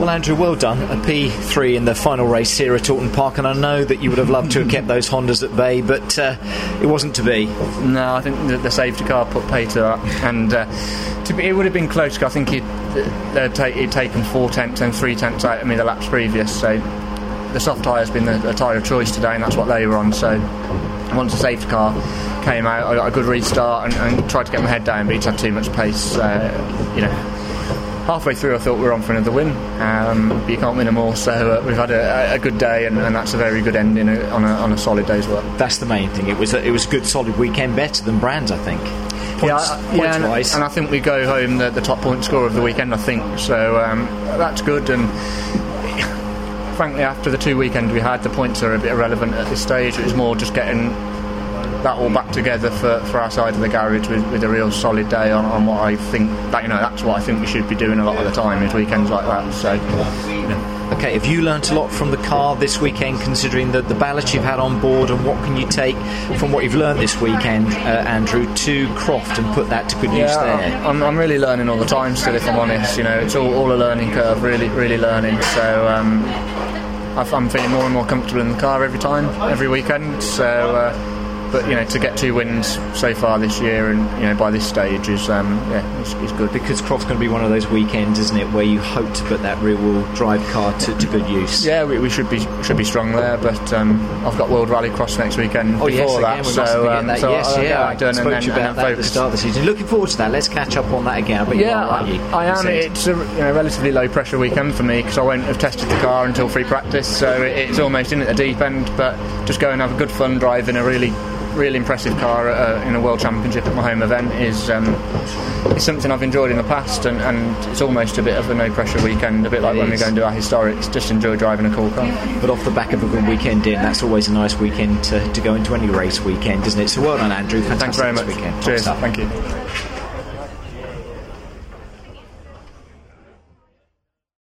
Well, Andrew, well done. A P3 in the final race here at Oulton Park, and I know that you would have loved to have kept those Hondas at bay, but uh, it wasn't to be. No, I think the, the safety car put pay to that, and uh, to be, it would have been close. 'cause I think he'd, take, he'd taken four tenths and three tenths out of me the laps previous, so the soft tyre has been the, the tyre of choice today, and that's what they were on. So once the safety car came out, I got a good restart and, and tried to get my head down, but he'd had too much pace. Uh, you know, halfway through, I thought we were on for another win, um, but you can't win them all. So uh, we've had a, a good day, and, and that's a very good ending on a, on a solid day's work. That's the main thing. It was a, it was a good, solid weekend, better than Brands, I think. Points, yeah, points yeah, and, and I think we go home the, the top point scorer of the weekend. I think so. Um, that's good. And frankly, after the two weekends we had, the points are a bit irrelevant at this stage. It was more just getting that all back together for, for our side of the garage with, with a real solid day on, on what I think that you know that's what I think we should be doing a lot of the time is weekends like that. So. You know. Okay, have you learnt a lot from the car this weekend, considering the, the ballast you've had on board, and what can you take from what you've learned this weekend, uh, Andrew, to Croft and put that to good use there? I'm, I'm really learning all the time still, if I'm honest. You know, it's all, all a learning curve, really, really learning. So um, I- I'm feeling more and more comfortable in the car every time, every weekend. So, uh, but you know, to get two wins so far this year, and you know, by this stage is um, yeah, is, is good. Because Croft's going to be one of those weekends, isn't it, where you hope to put that rear-wheel drive car to, to good use. Yeah, we, we should be should be strong there, but um, I've got World Rally Cross next weekend Oh before yes, that, again, we so, um, that. so yes, I'll yeah, I that done spoke and then, to you about that at the start of the season. Looking forward to that. Let's catch up on that again. But Yeah, are, you? I am. It's a you know, relatively low pressure weekend for me because I won't have tested the car until free practice, so it- it's almost in at the deep end. But just go and have a good fun driving a really, really impressive car uh, in a world championship at my home event is um, is something I've enjoyed in the past, and, and it's almost a bit of a no pressure weekend, a bit like It when we go and do our historics. Just enjoy driving a cool car. But off the back of a good weekend in, that's always a nice weekend to, to go into any race weekend, isn't it? So well done, Andrew. Fantastic Thanks very much. weekend. Cheers. Thank you.